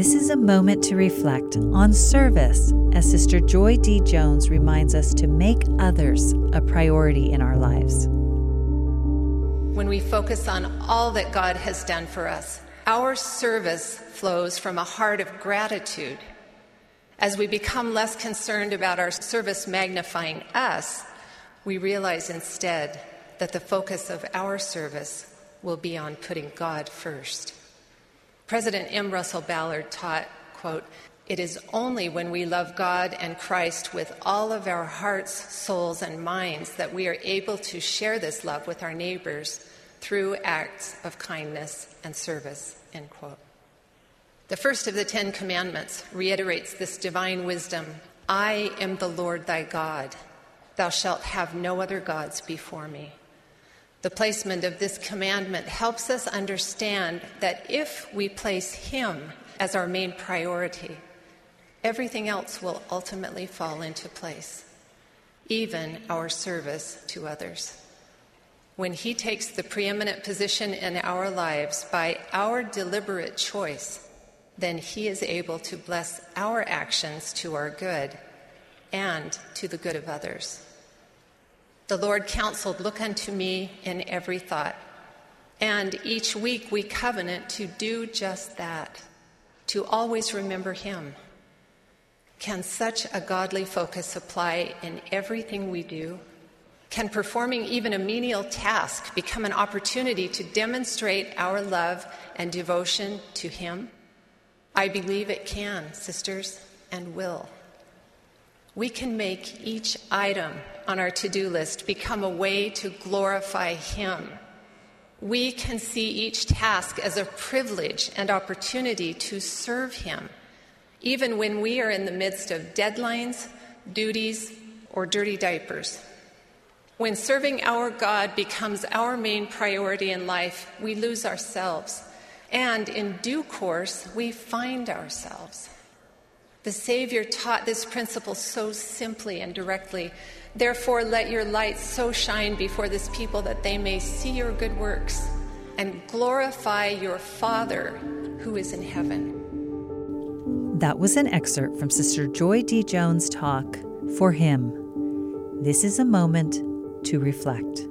This is a moment to reflect on service as Sister Joy D. Jones reminds us to make others a priority in our lives. When we focus on all that God has done for us, our service flows from a heart of gratitude. As we become less concerned about our service magnifying us, we realize instead that the focus of our service will be on putting God first. President M. Russell Ballard taught, quote, it is only when we love God and Christ with all of our hearts, souls, and minds that we are able to share this love with our neighbors through acts of kindness and service, end quote. The first of the Ten Commandments reiterates this divine wisdom I am the Lord thy God. Thou shalt have no other gods before me. The placement of this commandment helps us understand that if we place Him as our main priority, everything else will ultimately fall into place, even our service to others. When He takes the preeminent position in our lives by our deliberate choice, then He is able to bless our actions to our good and to the good of others. The Lord counseled, Look unto me in every thought. And each week we covenant to do just that, to always remember Him. Can such a godly focus apply in everything we do? Can performing even a menial task become an opportunity to demonstrate our love and devotion to Him? I believe it can, sisters, and will. We can make each item on our to do list become a way to glorify Him. We can see each task as a privilege and opportunity to serve Him, even when we are in the midst of deadlines, duties, or dirty diapers. When serving our God becomes our main priority in life, we lose ourselves and in due course, we find ourselves. The Savior taught this principle so simply and directly. Therefore, let your light so shine before this people that they may see your good works and glorify your Father who is in heaven. That was an excerpt from Sister Joy D. Jones' talk, For Him. This is a moment to reflect.